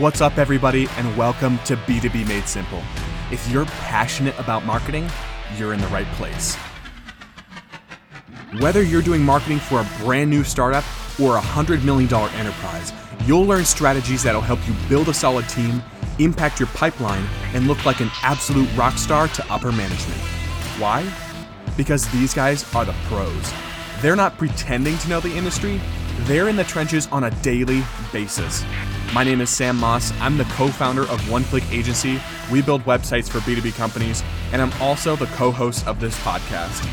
What's up, everybody, and welcome to B2B Made Simple. If you're passionate about marketing, you're in the right place. Whether you're doing marketing for a brand new startup or a $100 million enterprise, you'll learn strategies that'll help you build a solid team, impact your pipeline, and look like an absolute rock star to upper management. Why? Because these guys are the pros. They're not pretending to know the industry, they're in the trenches on a daily basis. My name is Sam Moss. I'm the co founder of One Click Agency. We build websites for B2B companies, and I'm also the co host of this podcast.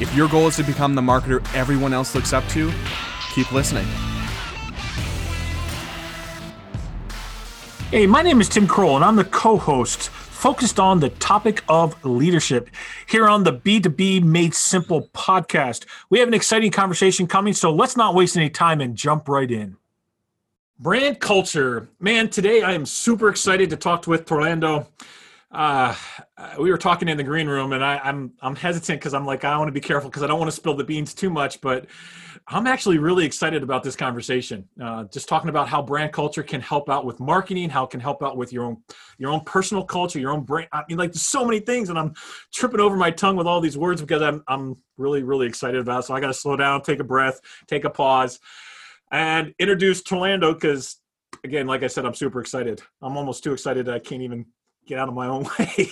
If your goal is to become the marketer everyone else looks up to, keep listening. Hey, my name is Tim Kroll, and I'm the co host focused on the topic of leadership here on the B2B Made Simple podcast. We have an exciting conversation coming, so let's not waste any time and jump right in. Brand culture. Man, today I am super excited to talk with Torlando. Uh, we were talking in the green room, and I, I'm I'm hesitant because I'm like I want to be careful because I don't want to spill the beans too much. But I'm actually really excited about this conversation. Uh, just talking about how brand culture can help out with marketing, how it can help out with your own your own personal culture, your own brand. I mean, like there's so many things, and I'm tripping over my tongue with all these words because I'm I'm really really excited about. It. So I got to slow down, take a breath, take a pause and introduce Torlando because, again, like I said, I'm super excited. I'm almost too excited I can't even get out of my own way.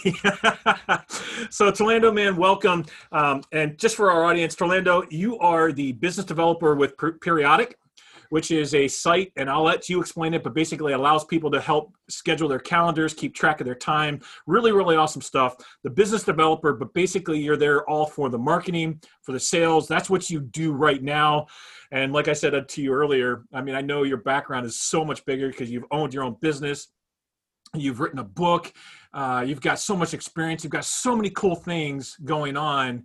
so, Torlando, man, welcome. Um, and just for our audience, Torlando, you are the business developer with Periodic which is a site, and I'll let you explain it, but basically allows people to help schedule their calendars, keep track of their time. Really, really awesome stuff. The business developer, but basically you're there all for the marketing, for the sales. That's what you do right now. And like I said to you earlier, I mean, I know your background is so much bigger because you've owned your own business, you've written a book, uh, you've got so much experience, you've got so many cool things going on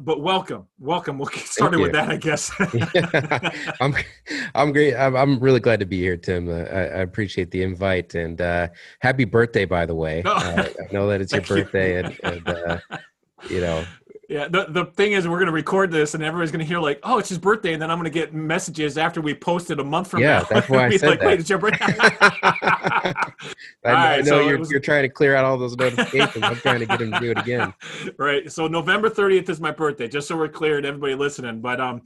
but welcome, welcome. We'll get started with that, I guess. yeah, I'm, I'm great. I'm, I'm really glad to be here, Tim. Uh, I, I, appreciate the invite and uh, happy birthday, by the way. Oh, uh, I know that it's your birthday, you. and, and uh, you know, yeah, the, the thing is, we're going to record this, and everybody's going to hear like, "Oh, it's his birthday," and then I'm going to get messages after we post it a month from yeah, now. Yeah, that's why I said like, that. Wait, it's your birthday. I, I know so you're, was... you're trying to clear out all those notifications. I'm trying to get him to do it again. Right. So November 30th is my birthday, just so we're clear and everybody listening. But um,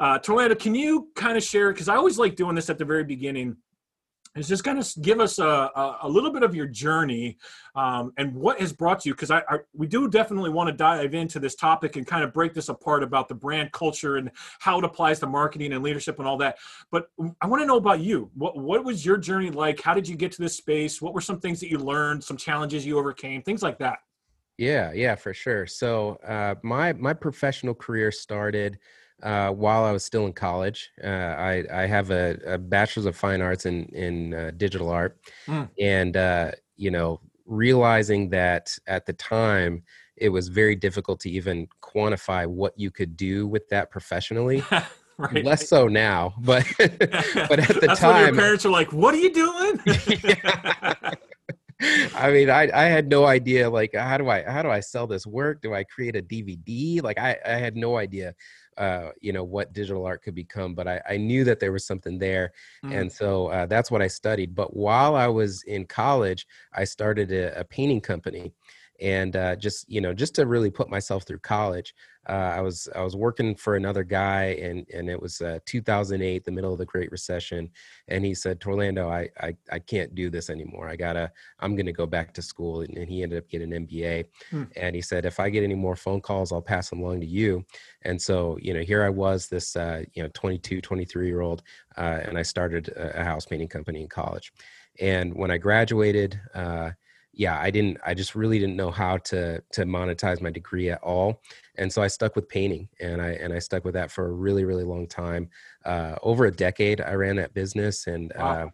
uh, Torlando, can you kind of share? Because I always like doing this at the very beginning is just kind of give us a, a, little bit of your journey um, and what has brought you because I, I, we do definitely want to dive into this topic and kind of break this apart about the brand culture and how it applies to marketing and leadership and all that. But i want to know about you. What, what was your journey like? How did you get to this space? What were some things that you learned some challenges you overcame things like that? Yeah yeah for sure. So uh, my my professional career started uh, while I was still in college. Uh, I, I have a, a, bachelor's of fine arts in in uh, digital art, mm. and uh, you know, realizing that at the time it was very difficult to even quantify what you could do with that professionally. right. Less so now, but but at the That's time, your parents are like, "What are you doing?" I mean, I I had no idea. Like, how do I how do I sell this work? Do I create a DVD? Like, I I had no idea uh, you know what digital art could become but i, I knew that there was something there mm. and so uh, that's what i studied but while i was in college i started a, a painting company and uh, just you know just to really put myself through college uh, i was i was working for another guy and and it was uh, 2008 the middle of the great recession and he said torlando I, I i can't do this anymore i gotta i'm gonna go back to school and, and he ended up getting an mba hmm. and he said if i get any more phone calls i'll pass them along to you and so you know here i was this uh, you know 22 23 year old uh, and i started a, a house painting company in college and when i graduated uh, yeah, I didn't. I just really didn't know how to to monetize my degree at all, and so I stuck with painting, and I and I stuck with that for a really really long time. Uh, over a decade, I ran that business, and wow. uh,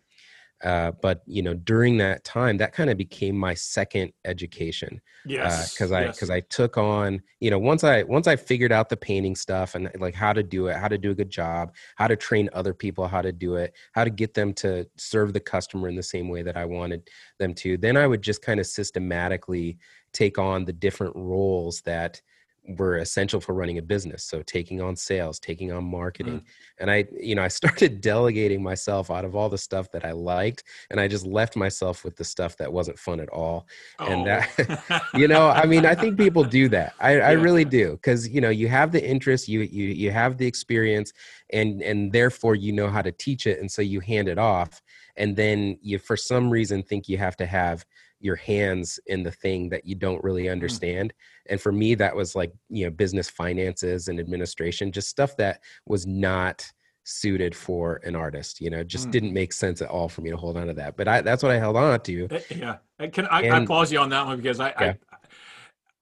uh, but you know, during that time, that kind of became my second education. Uh, yes. Because uh, I because I took on you know once I once I figured out the painting stuff and like how to do it, how to do a good job, how to train other people how to do it, how to get them to serve the customer in the same way that I wanted them to. Then I would just kind of systematically take on the different roles that were essential for running a business so taking on sales taking on marketing mm. and i you know i started delegating myself out of all the stuff that i liked and i just left myself with the stuff that wasn't fun at all oh. and that you know i mean i think people do that i, yeah. I really do because you know you have the interest you you you have the experience and and therefore you know how to teach it and so you hand it off and then you for some reason think you have to have your hands in the thing that you don't really mm. understand mm. and for me that was like you know business finances and administration just stuff that was not suited for an artist you know just mm. didn't make sense at all for me to hold on to that but I, that's what i held on to eh, yeah can i, and, I pause you on that one because I, yeah. I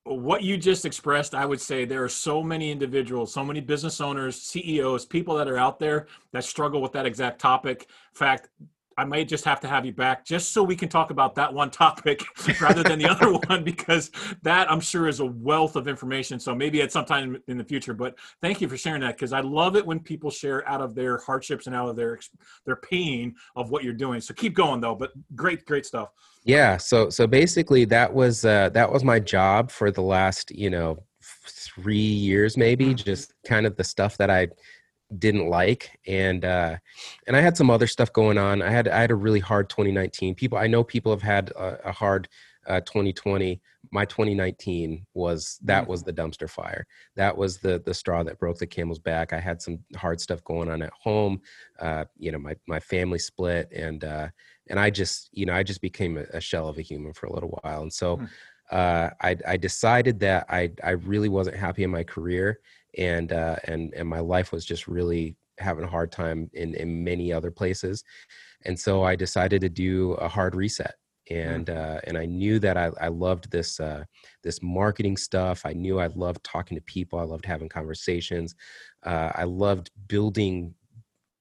what you just expressed, I would say there are so many individuals, so many business owners, CEOs, people that are out there that struggle with that exact topic. In fact, I might just have to have you back just so we can talk about that one topic rather than the other one because that I'm sure is a wealth of information. So maybe at some time in the future. But thank you for sharing that because I love it when people share out of their hardships and out of their their pain of what you're doing. So keep going though. But great, great stuff. Yeah. So so basically that was uh, that was my job for the last you know three years maybe mm-hmm. just kind of the stuff that I didn't like and uh and i had some other stuff going on. I had i had a really hard 2019 people i know people have had a, a hard uh 2020 my 2019 was that was mm-hmm. the dumpster fire. That was the the straw that broke the camel's back. I had some hard stuff going on at home uh you know my my family split and uh and i just you know i just became a, a shell of a human for a little while. And so hmm. uh, I, I decided that I, I really wasn't happy in my career and uh, and and my life was just really having a hard time in in many other places, and so I decided to do a hard reset. And mm. uh, and I knew that I, I loved this uh, this marketing stuff. I knew I loved talking to people. I loved having conversations. Uh, I loved building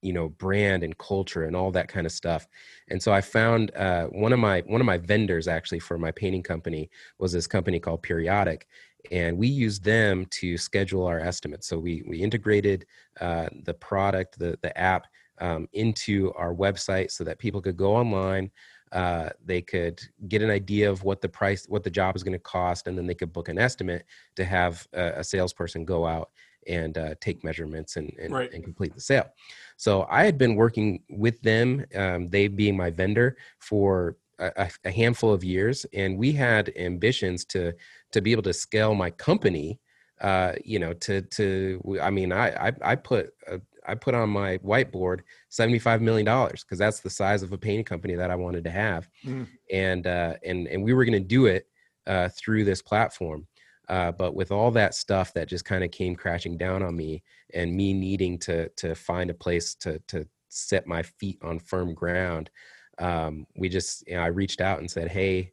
you know brand and culture and all that kind of stuff and so i found uh, one of my one of my vendors actually for my painting company was this company called periodic and we use them to schedule our estimates. So we we integrated uh, the product, the the app, um, into our website so that people could go online. Uh, they could get an idea of what the price, what the job is going to cost, and then they could book an estimate to have a, a salesperson go out and uh, take measurements and, and, right. and, complete the sale. So I had been working with them, um, they being my vendor, for a, a, handful of years, and we had ambitions to to be able to scale my company. Uh, you know, to to I mean, I I, I put a, I put on my whiteboard seventy five million dollars because that's the size of a painting company that I wanted to have, mm. and uh, and and we were going to do it uh, through this platform. Uh, but with all that stuff that just kind of came crashing down on me, and me needing to to find a place to to set my feet on firm ground, um, we just you know, I reached out and said, "Hey,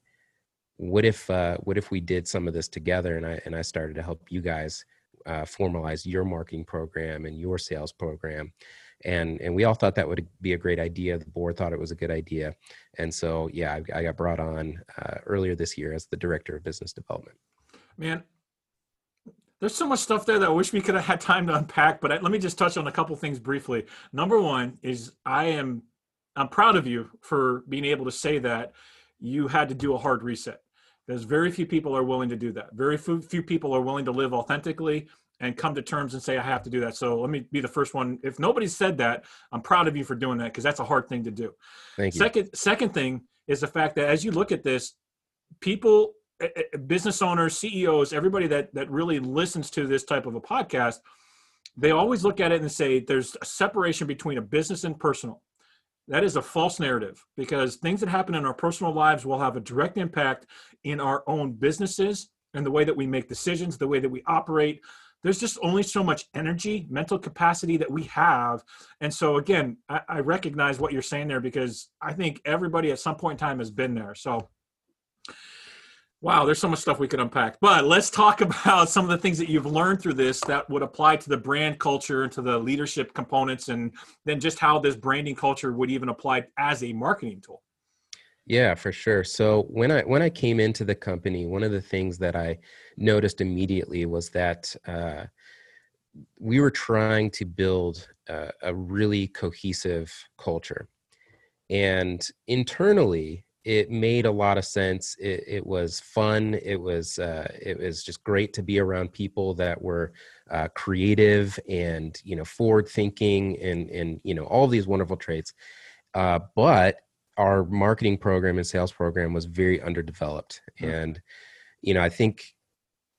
what if uh, what if we did some of this together?" And I and I started to help you guys uh, formalize your marketing program and your sales program. And and we all thought that would be a great idea. The board thought it was a good idea, and so yeah, I, I got brought on uh, earlier this year as the director of business development. Man, there's so much stuff there that I wish we could have had time to unpack, but I, let me just touch on a couple things briefly. Number one is I am I'm proud of you for being able to say that you had to do a hard reset. There's very few people are willing to do that. Very few, few people are willing to live authentically and come to terms and say I have to do that. So let me be the first one. If nobody said that, I'm proud of you for doing that because that's a hard thing to do. Thank you. Second, second thing is the fact that as you look at this, people, eh, eh, business owners, CEOs, everybody that that really listens to this type of a podcast, they always look at it and say there's a separation between a business and personal. That is a false narrative because things that happen in our personal lives will have a direct impact in our own businesses and the way that we make decisions, the way that we operate. There's just only so much energy, mental capacity that we have. And so, again, I, I recognize what you're saying there because I think everybody at some point in time has been there. So, Wow, there's so much stuff we could unpack. But let's talk about some of the things that you've learned through this that would apply to the brand culture and to the leadership components, and then just how this branding culture would even apply as a marketing tool. Yeah, for sure. So when I when I came into the company, one of the things that I noticed immediately was that uh, we were trying to build a really cohesive culture, and internally it made a lot of sense. It, it was fun. It was uh, it was just great to be around people that were uh, creative and you know forward thinking and and you know all these wonderful traits. Uh, but our marketing program and sales program was very underdeveloped, mm-hmm. and you know I think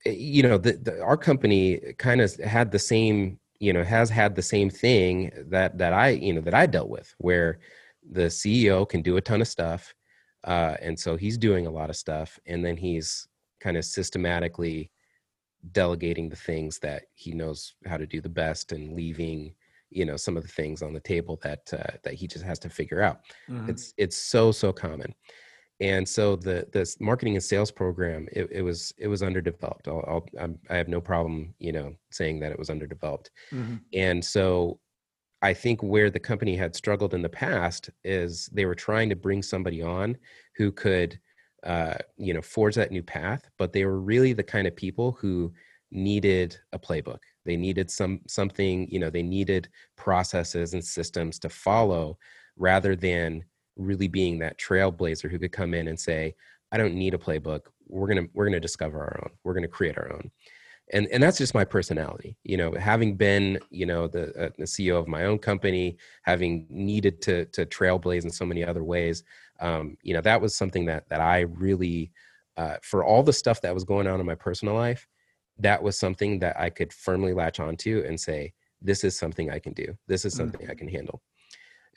eh, you know the, the, our company kind of had the same you know has had the same thing that that I you know that I dealt with where the CEO can do a ton of stuff uh, and so he's doing a lot of stuff and then he's kind of systematically delegating the things that he knows how to do the best and leaving you know some of the things on the table that uh, that he just has to figure out mm-hmm. it's it's so so common and so the the marketing and sales program it, it was it was underdeveloped I'll, I'll i have no problem you know saying that it was underdeveloped mm-hmm. and so I think where the company had struggled in the past is they were trying to bring somebody on who could, uh, you know, forge that new path, but they were really the kind of people who needed a playbook. They needed some something, you know, they needed processes and systems to follow, rather than really being that trailblazer who could come in and say, "I don't need a playbook. We're gonna we're gonna discover our own. We're gonna create our own." And and that's just my personality you know having been you know the, uh, the ceo of my own company having needed to to trailblaze in so many other ways um, you know that was something that that i really uh, for all the stuff that was going on in my personal life that was something that i could firmly latch onto and say this is something i can do. This is something mm-hmm. i can handle.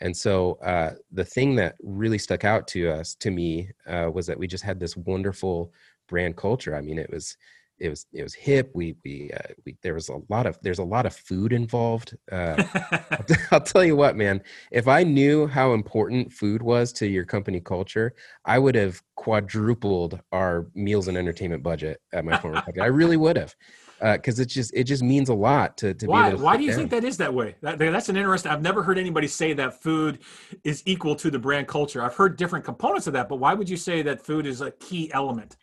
And so uh, the thing that really stuck out to us to me uh, was that we just had this wonderful brand culture. I mean it was it was it was hip. We we uh, we there was a lot of there's a lot of food involved. Uh, I'll, I'll, tell you what, man. If I knew how important food was to your company culture, I would have quadrupled our meals and entertainment budget at my former company. I really would have. Because uh, it just it just means a lot to, to why be able to why do you down. think that is that way that, that's an interesting I've never heard anybody say that food is equal to the brand culture I've heard different components of that but why would you say that food is a key element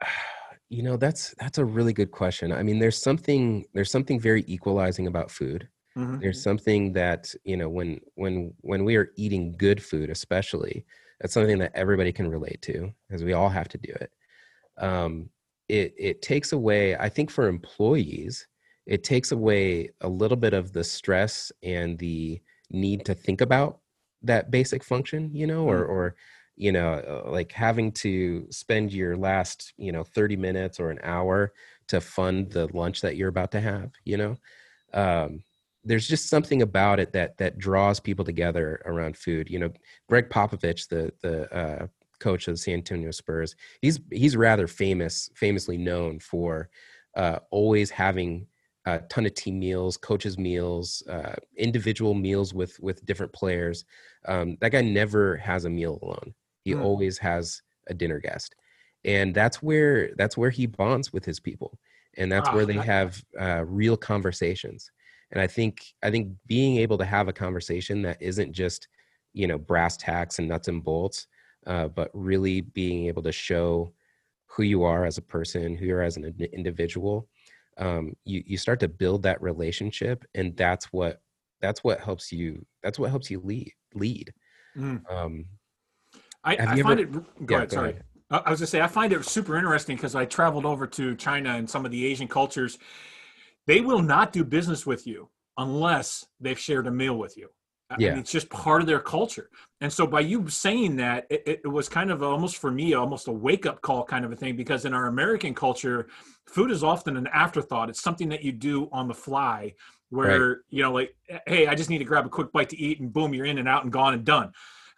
you know that's that's a really good question i mean there's something there's something very equalizing about food mm-hmm. there's something that you know when when when we are eating good food especially that's something that everybody can relate to because we all have to do it um it it takes away i think for employees it takes away a little bit of the stress and the need to think about that basic function you know mm-hmm. or or you know uh, like having to spend your last you know 30 minutes or an hour to fund the lunch that you're about to have you know um, there's just something about it that that draws people together around food you know gregg popovich the the uh, coach of the san antonio spurs he's he's rather famous famously known for uh, always having a ton of team meals, coaches meals, uh, individual meals with with different players. Um, that guy never has a meal alone. He mm. always has a dinner guest, and that's where that's where he bonds with his people, and that's oh, where they have uh, real conversations. And I think I think being able to have a conversation that isn't just you know brass tacks and nuts and bolts, uh, but really being able to show who you are as a person, who you are as an individual. Um, you you start to build that relationship, and that's what that's what helps you. That's what helps you lead lead. Mm. Um, I, I find ever, it. Go yeah, ahead. Go sorry. Ahead. I was gonna say I find it super interesting because I traveled over to China and some of the Asian cultures. They will not do business with you unless they've shared a meal with you. Yeah. I mean, it's just part of their culture. And so by you saying that, it, it, was kind of almost for me, almost a wake up call kind of a thing, because in our American culture, food is often an afterthought. It's something that you do on the fly where, right. you know, like, hey, I just need to grab a quick bite to eat and boom, you're in and out and gone and done.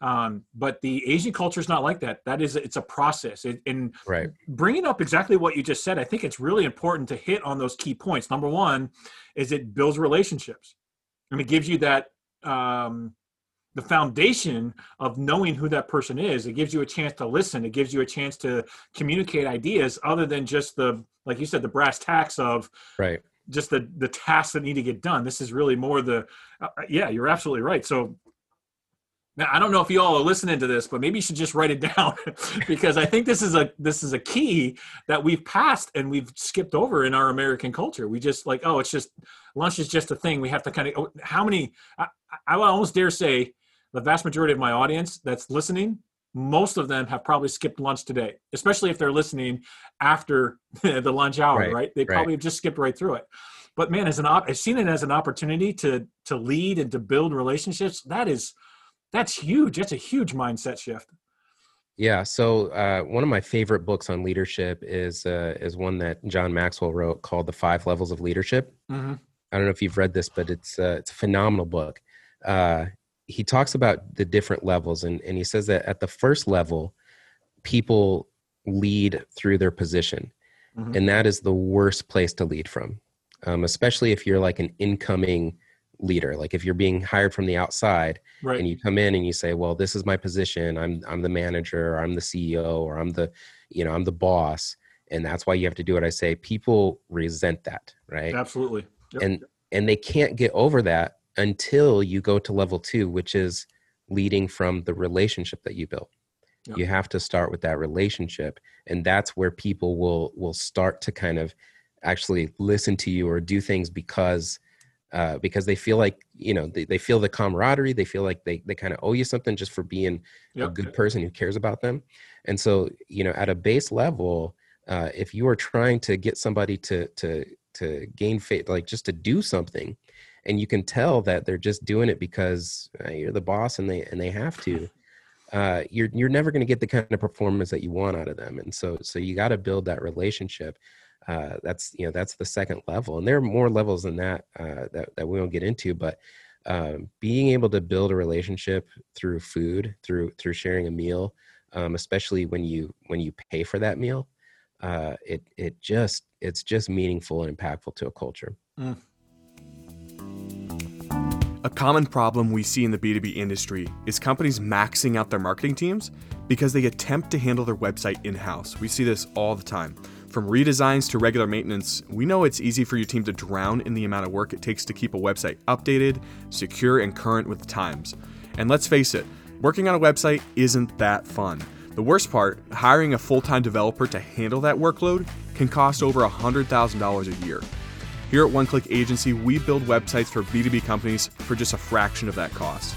Um, but the Asian culture is not like that. That is, it's a process. It, and right. bringing up exactly what you just said, I think it's really important to hit on those key points. Number one is it builds relationships, and it gives you that um, the foundation of knowing who that person is. It gives you a chance to listen. It gives you a chance to communicate ideas other than just the, like you said, the brass tacks of right just the the tasks that need to get done. This is really more the, uh, yeah, you're absolutely right. So now I don't know if you all are listening to this, but maybe you should just write it down because I think this is a this is a key that we've passed and we've skipped over in our American culture. We just like, oh, it's just lunch is just a thing. We have to kind of oh, how many I, I almost dare say the vast majority of my audience that's listening most of them have probably skipped lunch today, especially if they're listening after the lunch hour, right? Right, They right. probably have just skipped right through it. But man, as an op, I've seen it as an opportunity to to lead and to build relationships. That is that's huge. That's a huge mindset shift. Yeah. So uh, one of my favorite books on leadership is uh, is one that John Maxwell wrote called "The Five Levels of Leadership." Mm-hmm. I don't know if you've read this, but it's uh, it's a phenomenal book. Uh, he talks about the different levels, and and he says that at the first level, people lead through their position, Mhm. and that is the worst place to lead from, um, especially if you're like an incoming leader. Like if you're being hired from the outside, Right. and you come in and you say well this is my position i'm i'm the manager or i'm the ceo or i'm the you know i'm the boss and that's why you have to do what i say people resent that right Absolutely. Yep. and and they can't get over that until you go to level 2 which is leading from the relationship that you built Yep. you have to start with that relationship and that's where people will will start to kind of actually listen to you or do things because uh, because they feel like you know they, they feel the camaraderie they feel like they, they kind of owe you something just for being a good person who cares about them. And so you know at a base level uh, if you are trying to get somebody to to to gain faith like just to do something and you can tell that they're just doing it because uh, you're the boss and they and they have to uh, you're you're never going to get the kind of performance that you want out of them. And so so you got to build that relationship uh, that's you know that's the second level and there are more levels than that uh, that, that we won't get into but um, being able to build a relationship through food through through sharing a meal um, especially when you when you pay for that meal uh, it it just it's just meaningful and impactful to a culture A common problem we see in the B2B industry is companies maxing out their marketing teams because they attempt to handle their website in house. We see this all the time. From redesigns to regular maintenance, we know it's easy for your team to drown in the amount of work it takes to keep a website updated, secure, and current with the times. And let's face it, working on a website isn't that fun. The worst part, hiring a full time developer to handle that workload can cost over $100,000 a year. Here at One Click Agency, we build websites for B2B companies for just a fraction of that cost.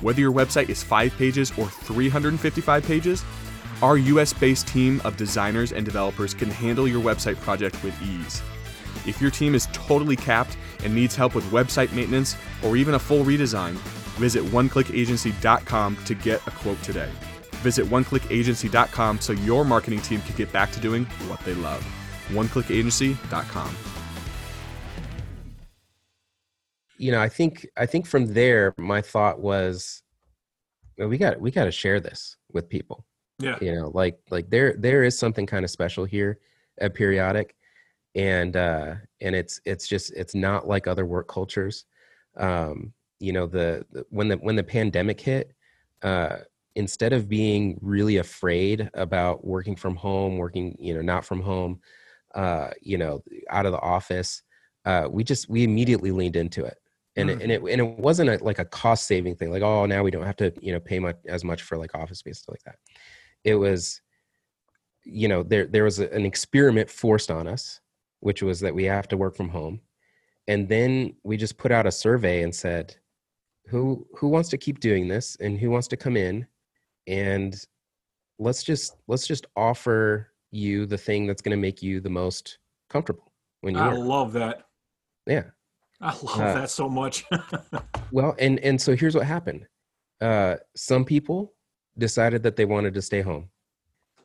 Whether your website is 5 pages or 355 pages, our US based team of designers and developers can handle your website project with ease. If your team is totally capped and needs help with website maintenance or even a full redesign, visit oneclickagency.com to get a quote today. Visit oneclickagency.com so your marketing team can get back to doing what they love. oneclickagency.com. you know i think i think from there my thought was well, we got we got to share this with people Yeah. you know like like there there is something kind of special here at periodic and uh and it's it's just it's not like other work cultures. Um you know the, the when the when the pandemic hit uh instead of being really afraid about working from home working you know not from home uh you know out of the office uh we just we immediately leaned into it. And it, and it and it wasn't a, like a cost saving thing like oh now we don't have to you know pay much as much for like office space stuff like that it was you know there there was a, an experiment forced on us which was that we have to work from home. And then we just put out a survey and said who who wants to keep doing this and who wants to come in? And let's just let's just offer you the thing that's going to make you the most comfortable when you I work. love that. yeah. I love Uh, that so much. well and and so here's what happened. Uh some people decided that they wanted to stay home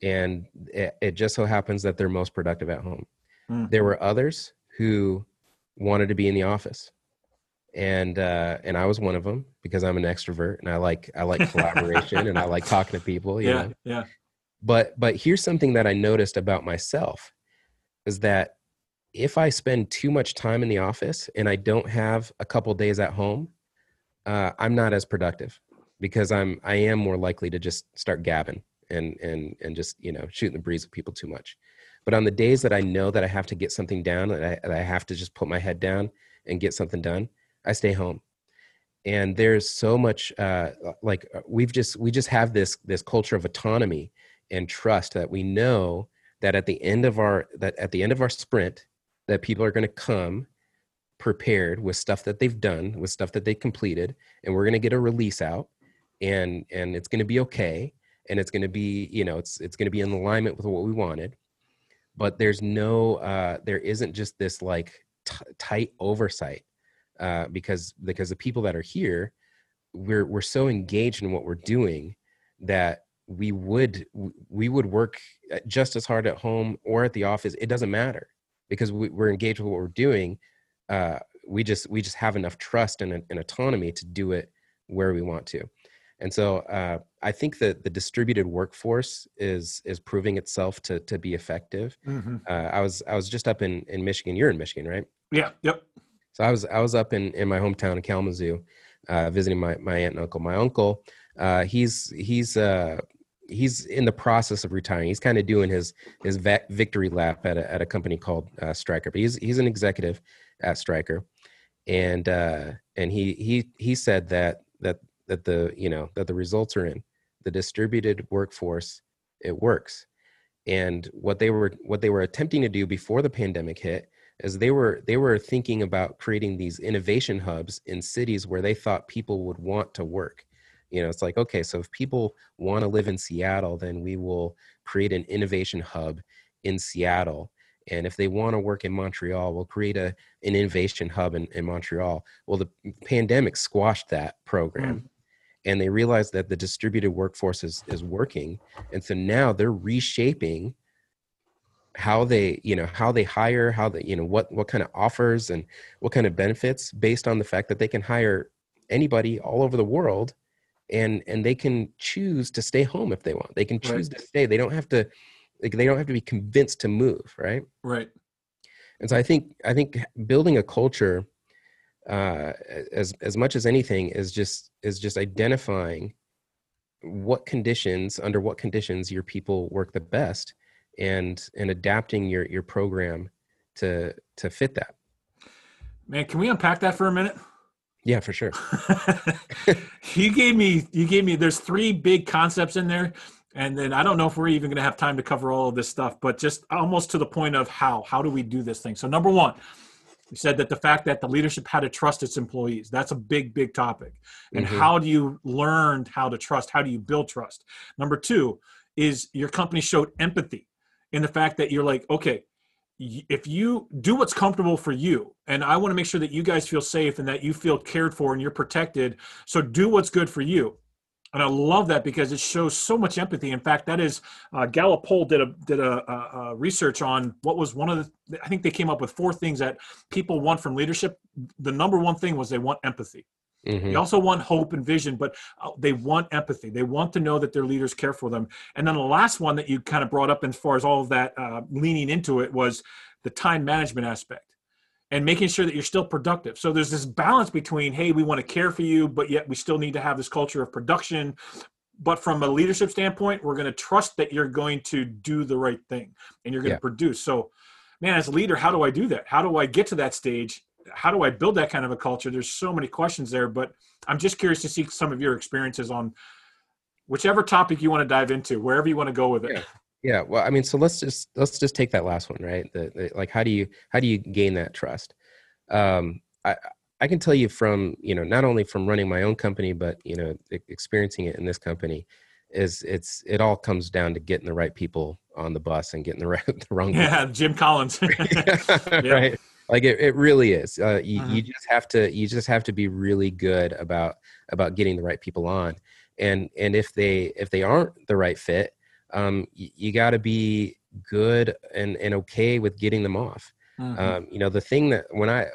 and it, it just so happens that they're most productive at home Mm. there were others who wanted to be in the office and uh and i was one of them because i'm an extrovert and i like i like collaboration and i like talking to people you yeah. know Yeah. but but here's something that i noticed about myself is that if i spend too much time in the office and i don't have a couple days at home uh, i'm not as productive because i'm i am more likely to just start gabbing and and and just you know shooting the breeze with people too much. But on the days that i know that i have to get something down and i, that I have to just put my head down and get something done i stay home. And there's so much uh, like uh, we've just we just have this this culture of autonomy and trust that we know that at the end of our that at the end of our sprint that people are going to come prepared with stuff that they've done with stuff that they completed and we're going to get a release out and and it's going to be okay and it's going to be you know it's it's going to be in alignment with what we wanted. But there's no uh there isn't just this like t- tight oversight uh because because the people that are here we're we're so engaged in what we're doing that we would we would work uh, just as hard at home or at the office. It doesn't matter because we, are engaged with what we're doing uh, we just we just have enough trust and, and, autonomy to do it where we want to and so uh, i think that the distributed workforce is is proving itself to to be effective mm-hmm. uh, i was i was just up in in michigan you're in michigan right yeah yep so i was i was up in in my hometown of kalamazoo uh, visiting my my aunt and uncle my uncle uh, he's he's uh, he's in the process of retiring. He's kind of doing his his victory lap at a, at a company called uh, Stryker. But he's he's an executive at Stryker, and uh, and he he he said that that that the you know that the results are in the distributed workforce. It works, and what they were what they were attempting to do before the pandemic hit is they were they were thinking about creating these innovation hubs in cities where they thought people would want to work you know it's like okay so if people want to live in seattle then we will create an innovation hub in seattle and if they want to work in montreal we'll create a, an innovation hub in, in montreal well the pandemic squashed that program mm. And they realize that the distributed workforce is, is working and so now they're reshaping how they you know how they hire how they you know what what kind of offers and what kind of benefits based on the fact that they can hire anybody all over the world and and they can choose to stay home if they want. They can choose right. to stay. They don't have to like they don't have to be convinced to move right? Right. And so i think i think building a culture uh as as much as anything is just is just identifying what conditions under what conditions your people work the best and and adapting your your program to to fit that man can we unpack that for a minute yeah, for sure. you gave me you gave me there's three big concepts in there and then I don't know if we're even going to have time to cover all of this stuff, but just almost to the point of how how do we do this thing? So number 1, you said that the fact that the leadership had to trust its employees. That's a big big topic. And mm-hmm. how do you learn how to trust? How do you build trust? Number 2 is your company showed empathy in the fact that you're like, okay, if you do what's comfortable for you and i want to make sure that you guys feel safe and that you feel cared for and you're protected so do what's good for you and i love that because it shows so much empathy in fact that is uh, gallup poll did a did a, a, a, research on what was one of the i think they came up with four things that people want from leadership the number one thing was they want empathy Mm-hmm. They also want hope and vision, but uh, they want empathy. They want to know that their leaders care for them. And then the last one that you kind of brought up, as far as all of that uh, leaning into it, was the time management aspect and making sure that you're still productive. So there's this balance between, hey, we want to care for you, but yet we still need to have this culture of production. But from a leadership standpoint, we're going to trust that you're going to do the right thing and you're going yeah. to produce. So, man, as a leader, how do I do that? How do I get to that stage how do I build that kind of a culture? There's so many questions there, but I'm just curious to see some of your experiences on whichever topic you want to dive into, wherever you want to go with it. Yeah. Yeah, well, I mean, so let's just let's just take that last one, right? The, the, like, how do you how do you gain that trust? Um, I I can tell you from you know not only from running my own company, but you know experiencing it in this company, is it's it all comes down to getting the right people on the bus and getting the right the wrong. Yeah, Jim Collins. yeah. Right like it, it really is uh, you, uh-huh. you just have to you just have to be really good about about getting the right people on and and if they if they aren't the right fit um, you, you got to be good and and okay with getting them off uh-huh. um, you know the thing that when I,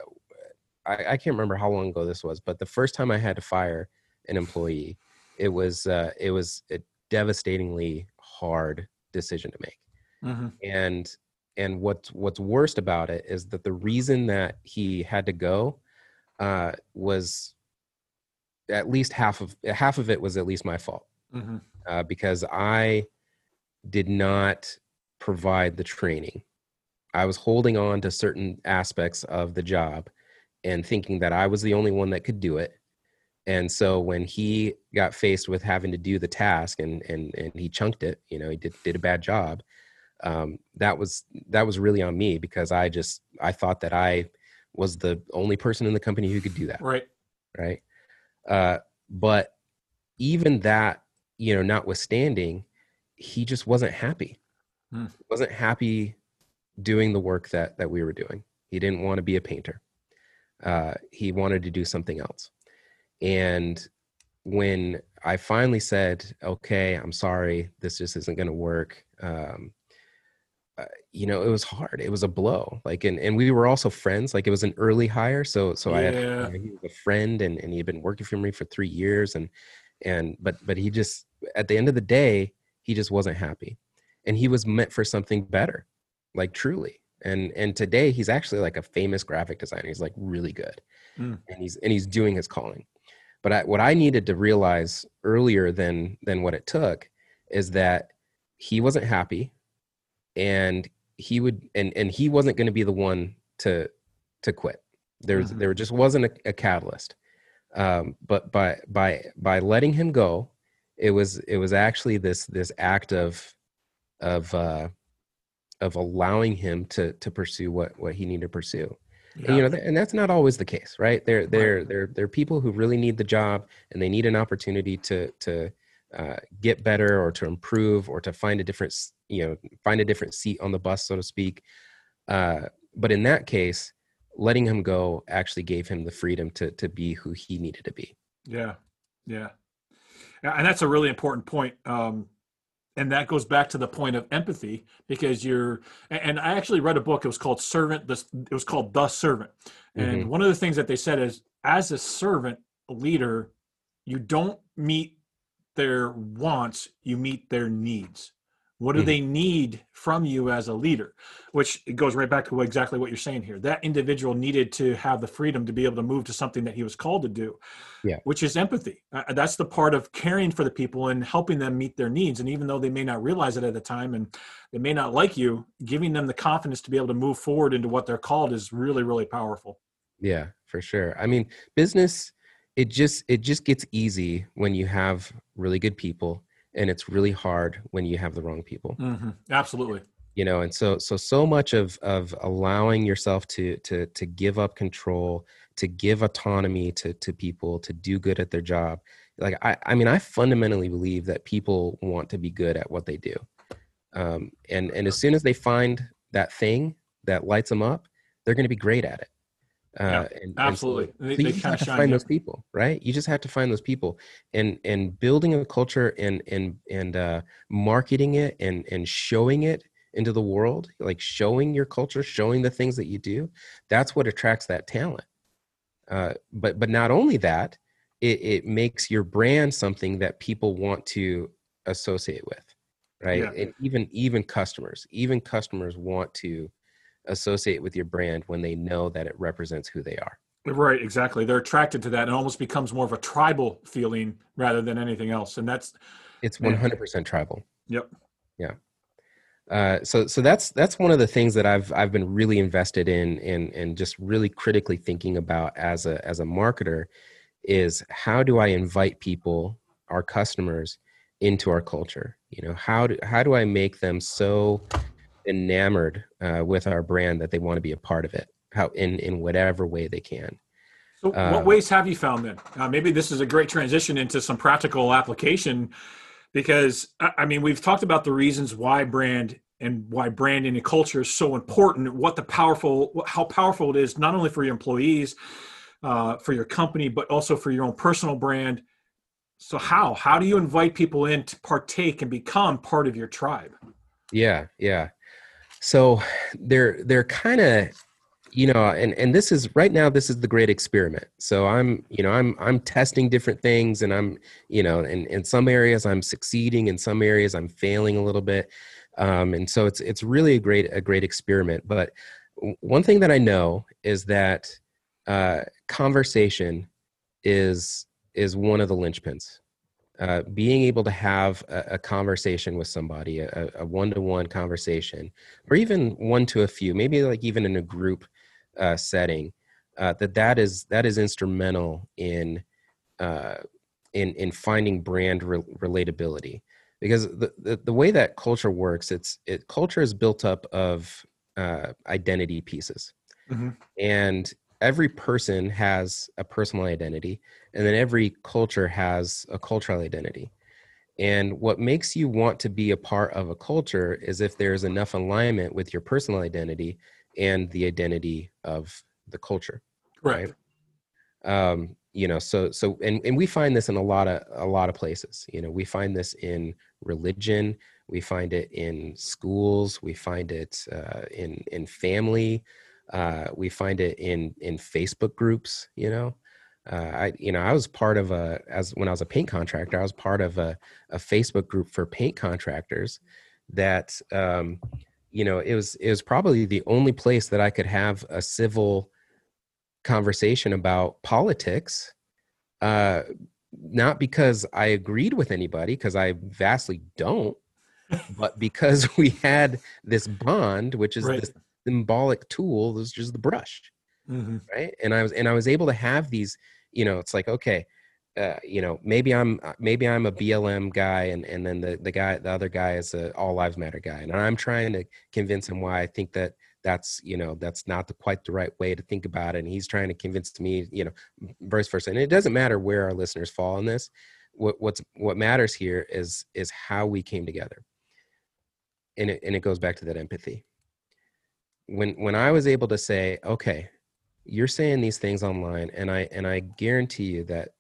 I i can't remember how long ago this was but the first time i had to fire an employee it was uh, it was a devastatingly hard decision to make uh-huh. and and what's what's worst about it is that the reason that he had to go uh, was at least half of half of it was at least my fault mm-hmm. uh, because I did not provide the training. I was holding on to certain aspects of the job and thinking that I was the only one that could do it. And so when he got faced with having to do the task and and and he chunked it, you know, he did did a bad job um, that was that was really on me because I just I thought that I was the only person in the company who could do that. Right. Right. Uh, but even that you know, notwithstanding, he just wasn't happy. Hmm. Wasn't happy doing the work that that we were doing. He didn't want to be a painter. Uh, he wanted to do something else. And when I finally said, "Okay, I'm sorry, this just isn't going to work," um, uh, you know, it was hard. It was a blow. Like, and and we were also friends. Like, it was an early hire, so so I had he was a friend, and and he had been working for me for three years, and and but but he just at the end of the day, he just wasn't happy, and he was meant for something better, like truly. And and today he's actually like a famous graphic designer. He's like really good, Mm. and he's and he's doing his calling. But I, what I needed to realize earlier than than what it took is that he wasn't happy, and he would and and he wasn't going to be the one to to quit. There's Mhm. there just wasn't a, a catalyst. Um, but by by by letting him go, it was it was actually this this act of of uh, of allowing him to to pursue what what he needed to pursue. And, you know and that's not always the case right? There there there there are people who really need the job and they need an opportunity to to uh, get better or to improve or to find a different you know find a different seat on the bus so to speak. Uh, but in that case letting him go actually gave him the freedom to to be who he needed to be. Yeah, yeah, Yeah, and that's a really important point. Um, and that goes back to the point of empathy because you're. and- I actually read a book. It was called Servant. This it was called The Servant. And Mhm. one of the things that they said is, as a servant leader, you don't meet their wants. You meet their needs. What do Mhm. they need from you as a leader? Which it goes right back to what, exactly what you're saying here. That individual needed to have the freedom to be able to move to something that he was called to do yeah. which is empathy. Uh, that's the part of caring for the people and helping them meet their needs. And even though they may not realize it at the time and they may not like you, giving them the confidence to be able to move forward into what they're called is really, really powerful. Yeah, for sure. I mean, business it just it just gets easy when you have really good people and it's really hard when you have the wrong people. hmm Absolutely. You know, and so so so much of of allowing yourself to to to give up control, to give autonomy to to people to do good at their job. Like I I mean, I fundamentally believe that people want to be good at what they do. Um and and as soon as they find that thing that lights them up, they're going to be great at it. Uh, Yeah, and- and so- absolutely. so you just have to find yeah. those people, right? You just have to find those people, and and building a culture and and and uh, marketing it and and showing it into the world, like showing your culture, showing the things that you do. That's what attracts that talent. Uh, but but not only that, it, it makes your brand something that people want to associate with, right? Yeah. And even even customers, even customers want to associate with your brand when they know that it represents who they are. Right, exactly. They're attracted to that and almost becomes more of a tribal feeling rather than anything else. And that's, It's 100% tribal. yep. Yeah. Uh, so so that's that's one of the things that I've I've been really invested in and and just really critically thinking about as a as a marketer is how do I invite people, our customers, into our culture? You know, how do how do I make them so enamored uh, with our brand that they want to be a part of it? How in in whatever way they can. So, what ways have you found then? Uh, maybe this is a great transition into some practical application because, I I mean, we've talked about the reasons why brand and why branding and culture is so important, what the powerful, how powerful it is, not only for your employees, uh, for your company, but also for your own personal brand. So, how? How do you invite people in to partake and become part of your tribe? Yeah, yeah. So they're they're kind of you know and and this is right now this is the great experiment. So i'm you know i'm i'm testing different things and i'm you know in in some areas i'm succeeding in some areas i'm failing a little bit. Um and so it's it's really a great a great experiment. But one thing that i know is that uh conversation is is one of the linchpins uh, being able to have a, a conversation with somebody, a, a one-to-one conversation, or even one to a few, maybe like even in a group uh, setting, uh, that that is that is instrumental in uh, in in finding brand re- relatability. Because the, the the way that culture works, it's it culture is built up of uh, identity pieces, Mhm. and every person has a personal identity and then every culture has a cultural identity And what makes you want to be a part of a culture is if there's enough alignment with your personal identity and the identity of the culture. Right. Um, you know, so so and, and we find this in a lot of a lot of places. You know, we find this in religion, we find it in schools, we find it uh, in in family, uh, we find it in in Facebook groups, you know uh, I, you know, I was part of a as when I was a paint contractor, I was part of a, a Facebook group for paint contractors. That, um, you know, it was it was probably the only place that I could have a civil conversation about politics. Uh, not because I agreed with anybody, because I vastly don't, but because we had this bond, which is Right. this symbolic tool, which just the brush Mhm. right? And i was and i was able to have these you know it's like okay uh, you know maybe i'm uh, maybe i'm a blm guy and and then the the guy the other guy is a all lives matter guy and i'm trying to convince him why i think that that's you know that's not the quite the right way to think about it and he's trying to convince me you know vice versa and it doesn't matter where our listeners fall on this. What what's what matters here is is how we came together. And it and it goes back to that empathy when when i was able to say okay you're saying these things online and i and i guarantee you that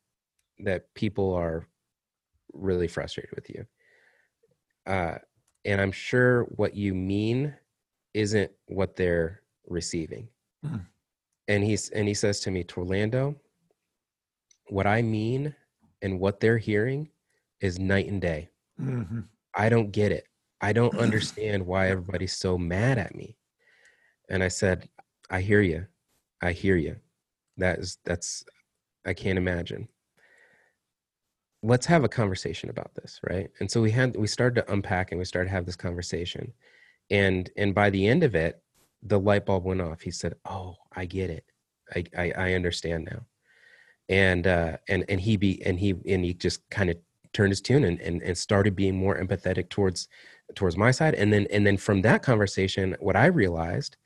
that people are really frustrated with you uh and i'm sure what you mean isn't what they're receiving Mhm. and he's and he says to me torlando what i mean and what they're hearing is night and day Mhm. I don't get it. I don't understand why everybody's so mad at me. And I said, I hear you. I hear you. That is that's I can't imagine. Let's have a conversation about this, right? And so we had we started to unpack and we started to have this conversation. And and by the end of it, the light bulb went off. He said, "Oh, I get it. I I, I understand now." And uh and and he be and he and he just kind of turned his tune and, and and started being more empathetic towards towards my side and then and then from that conversation what i realized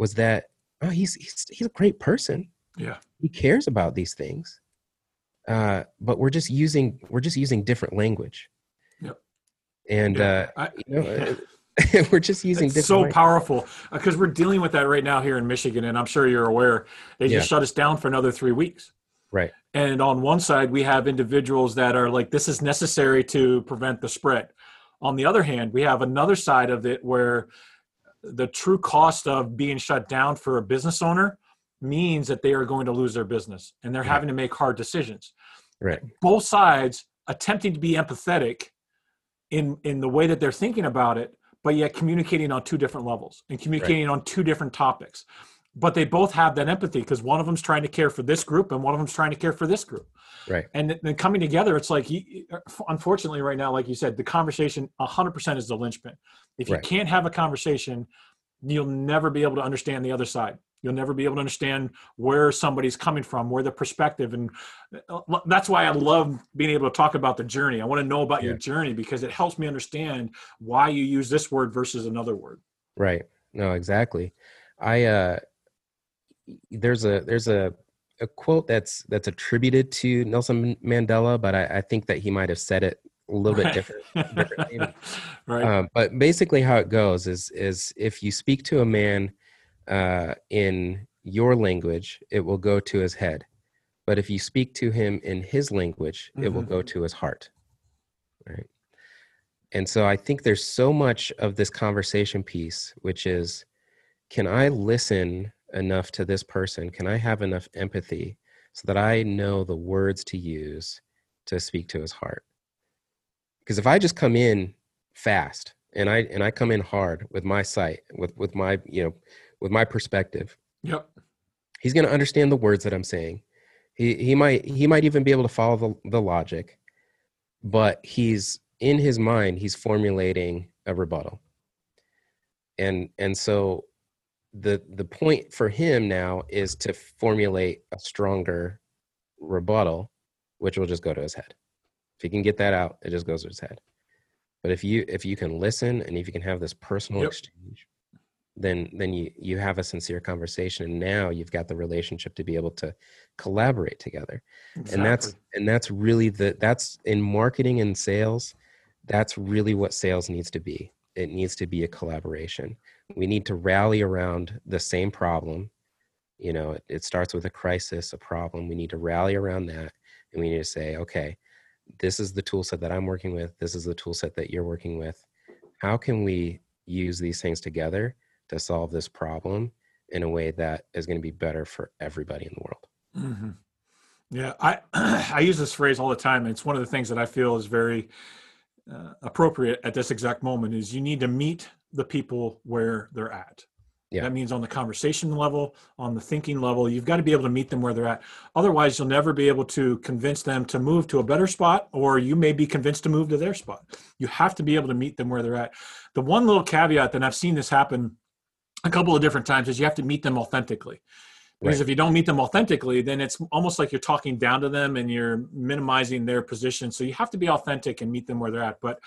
was that oh he's he's, he's a great person Yeah. he cares about these things uh but we're just using we're just using different language Yep. and Yeah. uh I- you know uh, we're just using It's so language. powerful because we're dealing with that right now here in Michigan, and I'm sure you're aware they just shut us down for another three weeks. right And on one side, we have individuals that are like, this is necessary to prevent the spread. On the other hand, we have another side of it where the true cost of being shut down for a business owner means that they are going to lose their business and they're Yeah. having to make hard decisions. right Both sides attempting to be empathetic in in the way that they're thinking about it, but yet communicating on two different levels and communicating on two different topics. But they both have that empathy because one of them's trying to care for this group and one of them's trying to care for this group right and then coming together it's like unfortunately right now like you said the conversation 100% is the linchpin if you Right. can't have a conversation you'll never be able to understand the other side you'll never be able to understand where somebody's coming from where the perspective and uh, that's why i love being able to talk about the journey i want to know about your journey because it helps me understand why you use this word versus another word Right. No, exactly. I uh there's a there's a a quote that's that's attributed to Nelson Mandela, but I, I think that he might have said it a little bit different. differently. right Um, but basically, how it goes is is if you speak to a man uh, in your language, it will go to his head. But if you speak to him in his language, it will go to his heart. Right. And so I think there's so much of this conversation piece, which is can I listen enough to this person? Can I have enough empathy so that I know the words to use to speak to his heart? Because if I just come in fast and I and I come in hard with my sight, with with my you know with my perspective, yep he's going to understand the words that I'm saying. He he might he might even be able to follow the, the logic, but he's in his mind he's formulating a rebuttal. And and so the the point for him now is to formulate a stronger rebuttal, which will just go to his head. If he can get that out, it just goes to his head. But if you if you can listen and if you can have this personal Yep. exchange, then then you you have a sincere conversation and now you've got the relationship to be able to collaborate together and that's and that's really the that's in marketing and sales that's really what sales needs to be. It needs to be a collaboration. We need to rally around the same problem. You know, it, it starts with a crisis, a problem. We need to rally around that and we need to say, okay, this is the tool set that I'm working with. This is the tool set that you're working with. How can we use these things together to solve this problem in a way that is going to be better for everybody in the world? Mm-hmm. Yeah, I I use this phrase all the time. It's one of the things that I feel is very uh, appropriate at this exact moment. Is you need to meet the people where they're at. Yeah. That means on the conversation level, on the thinking level, you've got to be able to meet them where they're at. Otherwise, you'll never be able to convince them to move to a better spot, or you may be convinced to move to their spot. You have to be able to meet them where they're at. The one little caveat that I've seen this happen a couple of different times is you have to meet them authentically. Because right. if you don't meet them authentically, then it's almost like you're talking down to them and you're minimizing their position. So you have to be authentic and meet them where they're at. But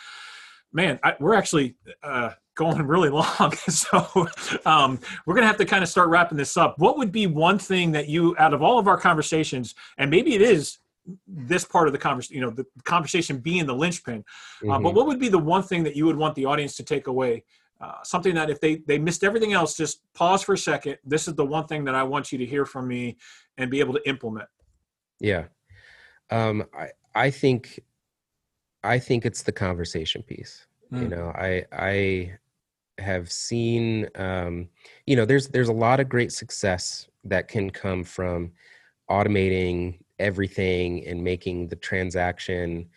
man, I, we're actually uh, going really long. so um, we're going to have to kind of start wrapping this up. What would be one thing that you, out of all of our conversations, and maybe it is this part of the conversation, you know, the conversation being the linchpin, mm-hmm. uh, but mm-hmm. what would be the one thing that you would want the audience to take away? Uh, something that if they they missed everything else, just pause for a second. This is the one thing that I want you to hear from me and be able to implement. Yeah, um, I I think I think it's the conversation piece. Mm. You know, I I have seen um, you know there's there's a lot of great success that can come from automating everything and making the transaction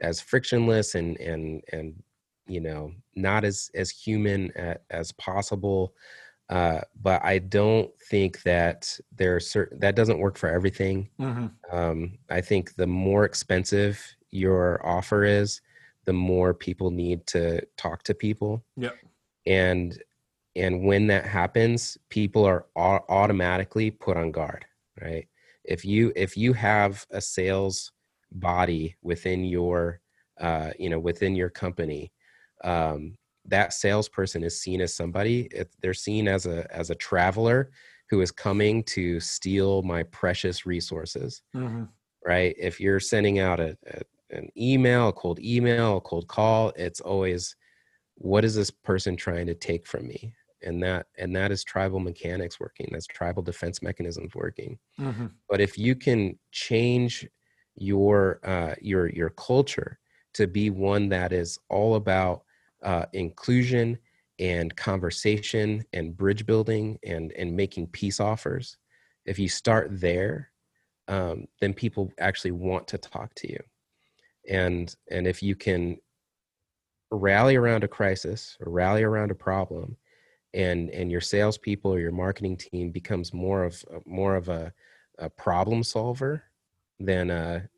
as frictionless and and and you know not as as human as, as possible uh, but i don't think that there are certain that doesn't work for everything. Mm-hmm. um, i think the more expensive your offer is the more people need to talk to people. Yep. And and when that happens people are automatically put on guard right? If you if you have a sales body within your uh, you know within your company um, that salesperson is seen as somebody they're seen as a as a traveler who is coming to steal my precious resources mm-hmm. right if you're sending out a, a, an email a cold email a cold call it's always what is this person trying to take from me and that and that is tribal mechanics working that's tribal defense mechanisms working mm-hmm. but if you can change your uh, your your culture to be one that is all about uh, inclusion and conversation and bridge building and and making peace offers if you start there um, then people actually want to talk to you. And and if you can rally around a crisis or rally around a problem and and your salespeople or your marketing team becomes more of more of a, a problem solver than a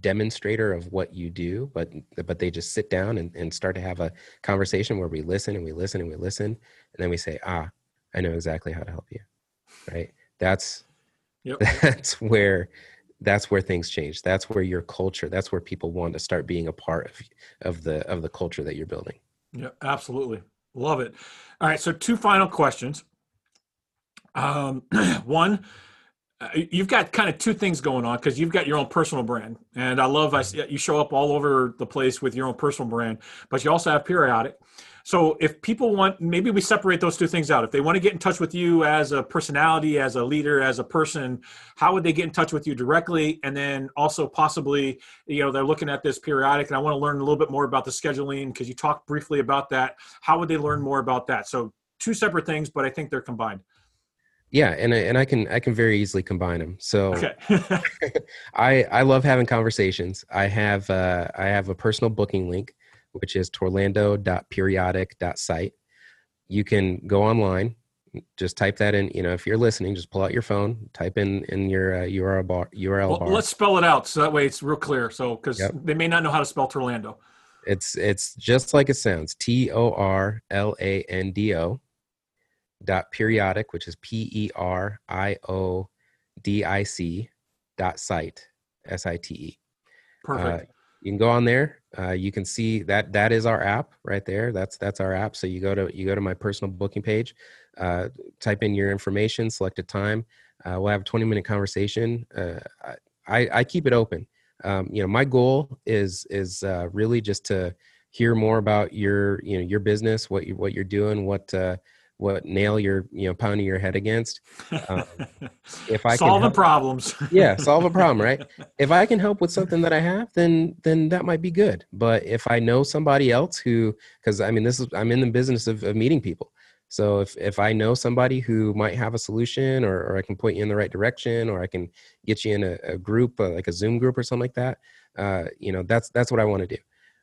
demonstrator of what you do but but they just sit down and, and start to have a conversation where we listen and we listen and we listen and then we say ah i know exactly how to help you right? That's yep. that's where that's where things change. That's where your culture that's where people want to start being a part of of the of the culture that you're building. Yeah absolutely. Love it. All right so two final questions. Um, one Uh, you've got kind of two things going on because you've got your own personal brand and i love I, you show up all over the place with your own personal brand but you also have periodic so if people want, maybe we separate those two things out. If they want to get in touch with you as a personality, as a leader, as a person, how would they get in touch with you directly? And then also possibly, you know, they're looking at this periodic and I want to learn a little bit more about the scheduling because you talked briefly about that. How would they learn more about that? So two separate things, but I think they're combined. Yeah, and I, and I can I can very easily combine them. So okay. I I love having conversations. I have uh, I have a personal booking link which is torlando.periodic.site. You can go online, just type that in. You know, if you're listening, just pull out your phone, type in in your uh, URL bar. URL well, bar. Let's spell it out so that way it's real clear. So because yep. they may not know how to spell Torlando. It's it's just like it sounds. T O R L A N D O dot periodic, which is P E R I O D I C dot site S I T E. Perfect. Uh, you can go on there. Uh, you can see that that is our app right there. That's that's our app. So you go to you go to my personal booking page uh, type in your information select a time. Uh, we'll have a 20 minute conversation. Uh, I, I keep it open. Um, you know, my goal is is uh, really just to hear more about your you know your business, what you what you're doing, what uh, what nail you're you know pounding your head against. Um, if I solving help, problems, yeah, solve a problem, right? If I can help with something that I have, then then that might be good. But if I know somebody else who, because I mean, this is I'm in the business of, of meeting people. So if if I know somebody who might have a solution, or, or I can point you in the right direction, or I can get you in a, a group uh, like a Zoom group or something like that, uh, you know, that's that's what I want to do.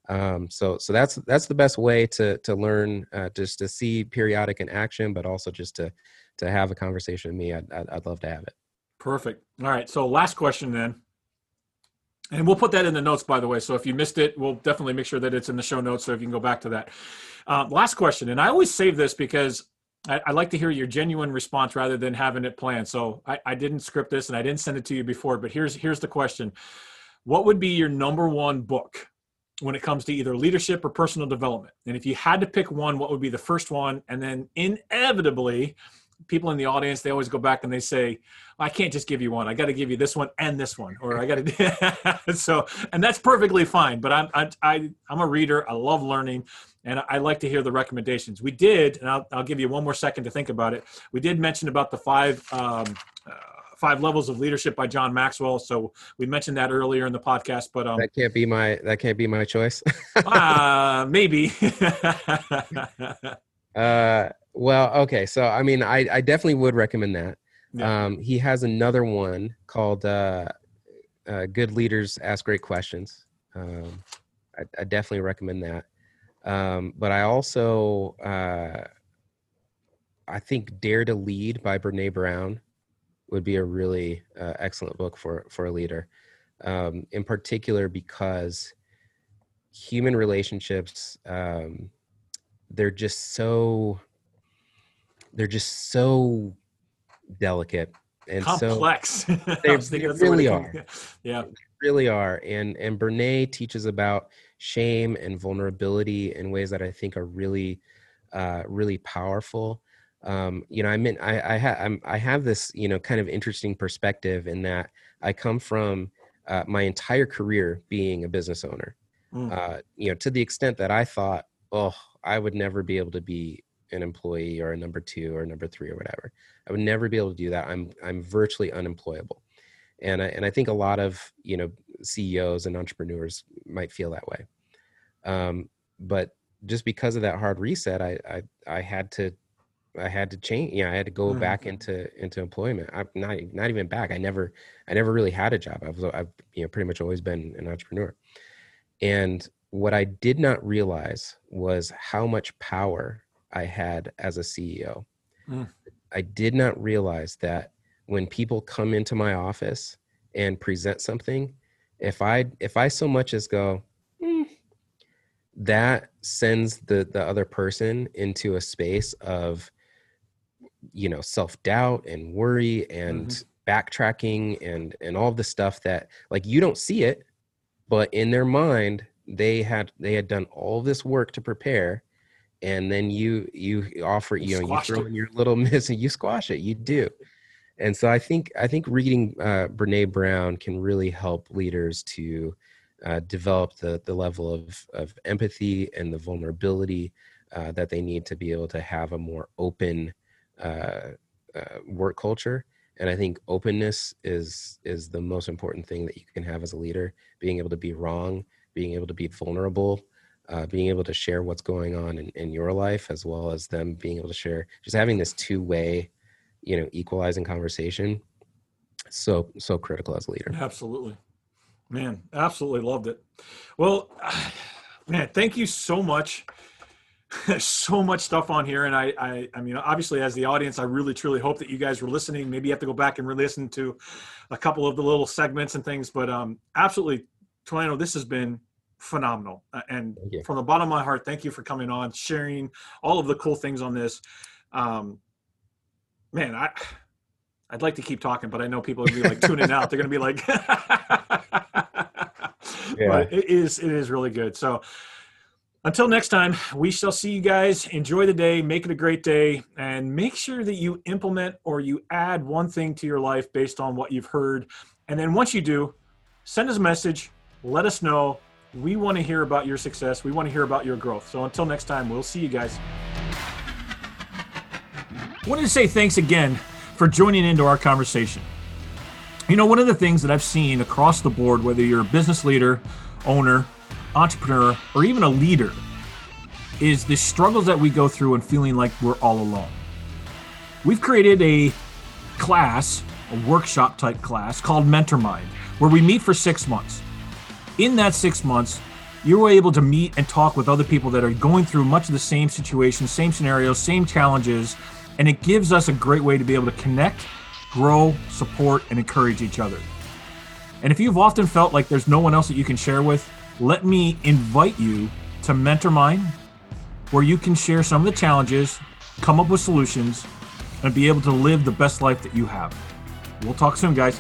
Um, so so that's that's the best way to to learn, uh, just to see periodic in action, but also just to to have a conversation with me. I'd, I'd, love to have it. Perfect. All right. So last question then. And we'll put that in the notes, by the way. So if you missed it, we'll definitely make sure that it's in the show notes. So if you can go back to that. Uh, last question, and I always save this because I, I, like to hear your genuine response rather than having it planned. So I, I didn't script this and I didn't send it to you before, but here's here's the question: What would be your number one book when it comes to either leadership or personal development? And if you had to pick one, what would be the first one? And then inevitably, people in the audience they always go back and they say i can't just give you one i got to give you this one and this one or i got to so and that's perfectly fine but i'm I, i'm a reader i love learning and i like to hear the recommendations we did and i'll, I'll give you one more second to think about it we did mention about the five um, uh, five levels of leadership by john maxwell so we mentioned that earlier in the podcast but um, that can't be my that can't be my choice uh maybe uh well, okay. So, I mean, I, I definitely would recommend that. Yeah. Um, he has another one called uh, uh, Good Leaders Ask Great Questions. Um, I, I, definitely recommend that. Um, but I also, uh, I think Dare to Lead by Brene Brown would be a really uh, excellent book for, for a leader. Um, in particular, because human relationships, um, they're just so they're just so delicate and complex. So they really are. Yeah, they really are. And and Brene teaches about shame and vulnerability in ways that I think are really, uh, really powerful. Um, you know, I mean, I I, ha- I have this you know kind of interesting perspective in that I come from uh, my entire career being a business owner. Mm. Uh, you know, to the extent that I thought, oh, I would never be able to be an employee or a number two or number three or whatever. I would never be able to do that. I'm I'm virtually unemployable, and I, and I think a lot of you know CEOs and entrepreneurs might feel that way. Um, but just because of that hard reset, I I, I had to I had to change. You know, I had to go mm-hmm. back into into employment. I'm not not even back. I never I never really had a job. I've I've you know pretty much always been an entrepreneur, and what I did not realize was how much power I had as a CEO. Mm. I did not realize that when people come into my office and present something, if I if I so much as go, mm, that sends the the other person into a space of you know self-doubt and worry and mm-hmm. backtracking and and all the stuff that like you don't see it but in their mind they had they had done all this work to prepare and then you you offer you, know you throw it. in your little miss and you squash it you do and so i think i think reading uh, brene brown can really help leaders to uh, develop the the level of of empathy and the vulnerability uh, that they need to be able to have a more open uh, uh, work culture and i think openness is is the most important thing that you can have as a leader being able to be wrong being able to be vulnerable uh, being able to share what's going on in, in your life as well as them being able to share just having this two-way you know equalizing conversation so so critical as a leader. Absolutely. Man absolutely loved it. Well man thank you so much there's so much stuff on here and I, I i mean obviously as the audience i really truly hope that you guys were listening maybe you have to go back and re-listen to a couple of the little segments and things but um absolutely Tonino, this has been phenomenal. Uh, and from the bottom of my heart, thank you for coming on, sharing all of the cool things on this. Um, man, I I'd like to keep talking, but I know people are gonna be like tuning out. They're gonna be like, yeah. but it is it is really good. So until next time, we shall see you guys. Enjoy the day, make it a great day, and make sure that you implement or you add one thing to your life based on what you've heard. And then once you do, send us a message. Let us know. We want to hear about your success. We want to hear about your growth. So until next time, we'll see you guys. I wanted to say thanks again for joining into our conversation. You know, one of the things that I've seen across the board, whether you're a business leader, owner, entrepreneur, or even a leader, is the struggles that we go through and feeling like we're all alone. We've created a class, a workshop type class called Mentor Mind, where we meet for six months. In that six months, you're able to meet and talk with other people that are going through much of the same situations, same scenarios, same challenges, and it gives us a great way to be able to connect, grow, support, and encourage each other. And if you've often felt like there's no one else that you can share with, let me invite you to Mentor Mind, where you can share some of the challenges, come up with solutions, and be able to live the best life that you have. We'll talk soon, guys.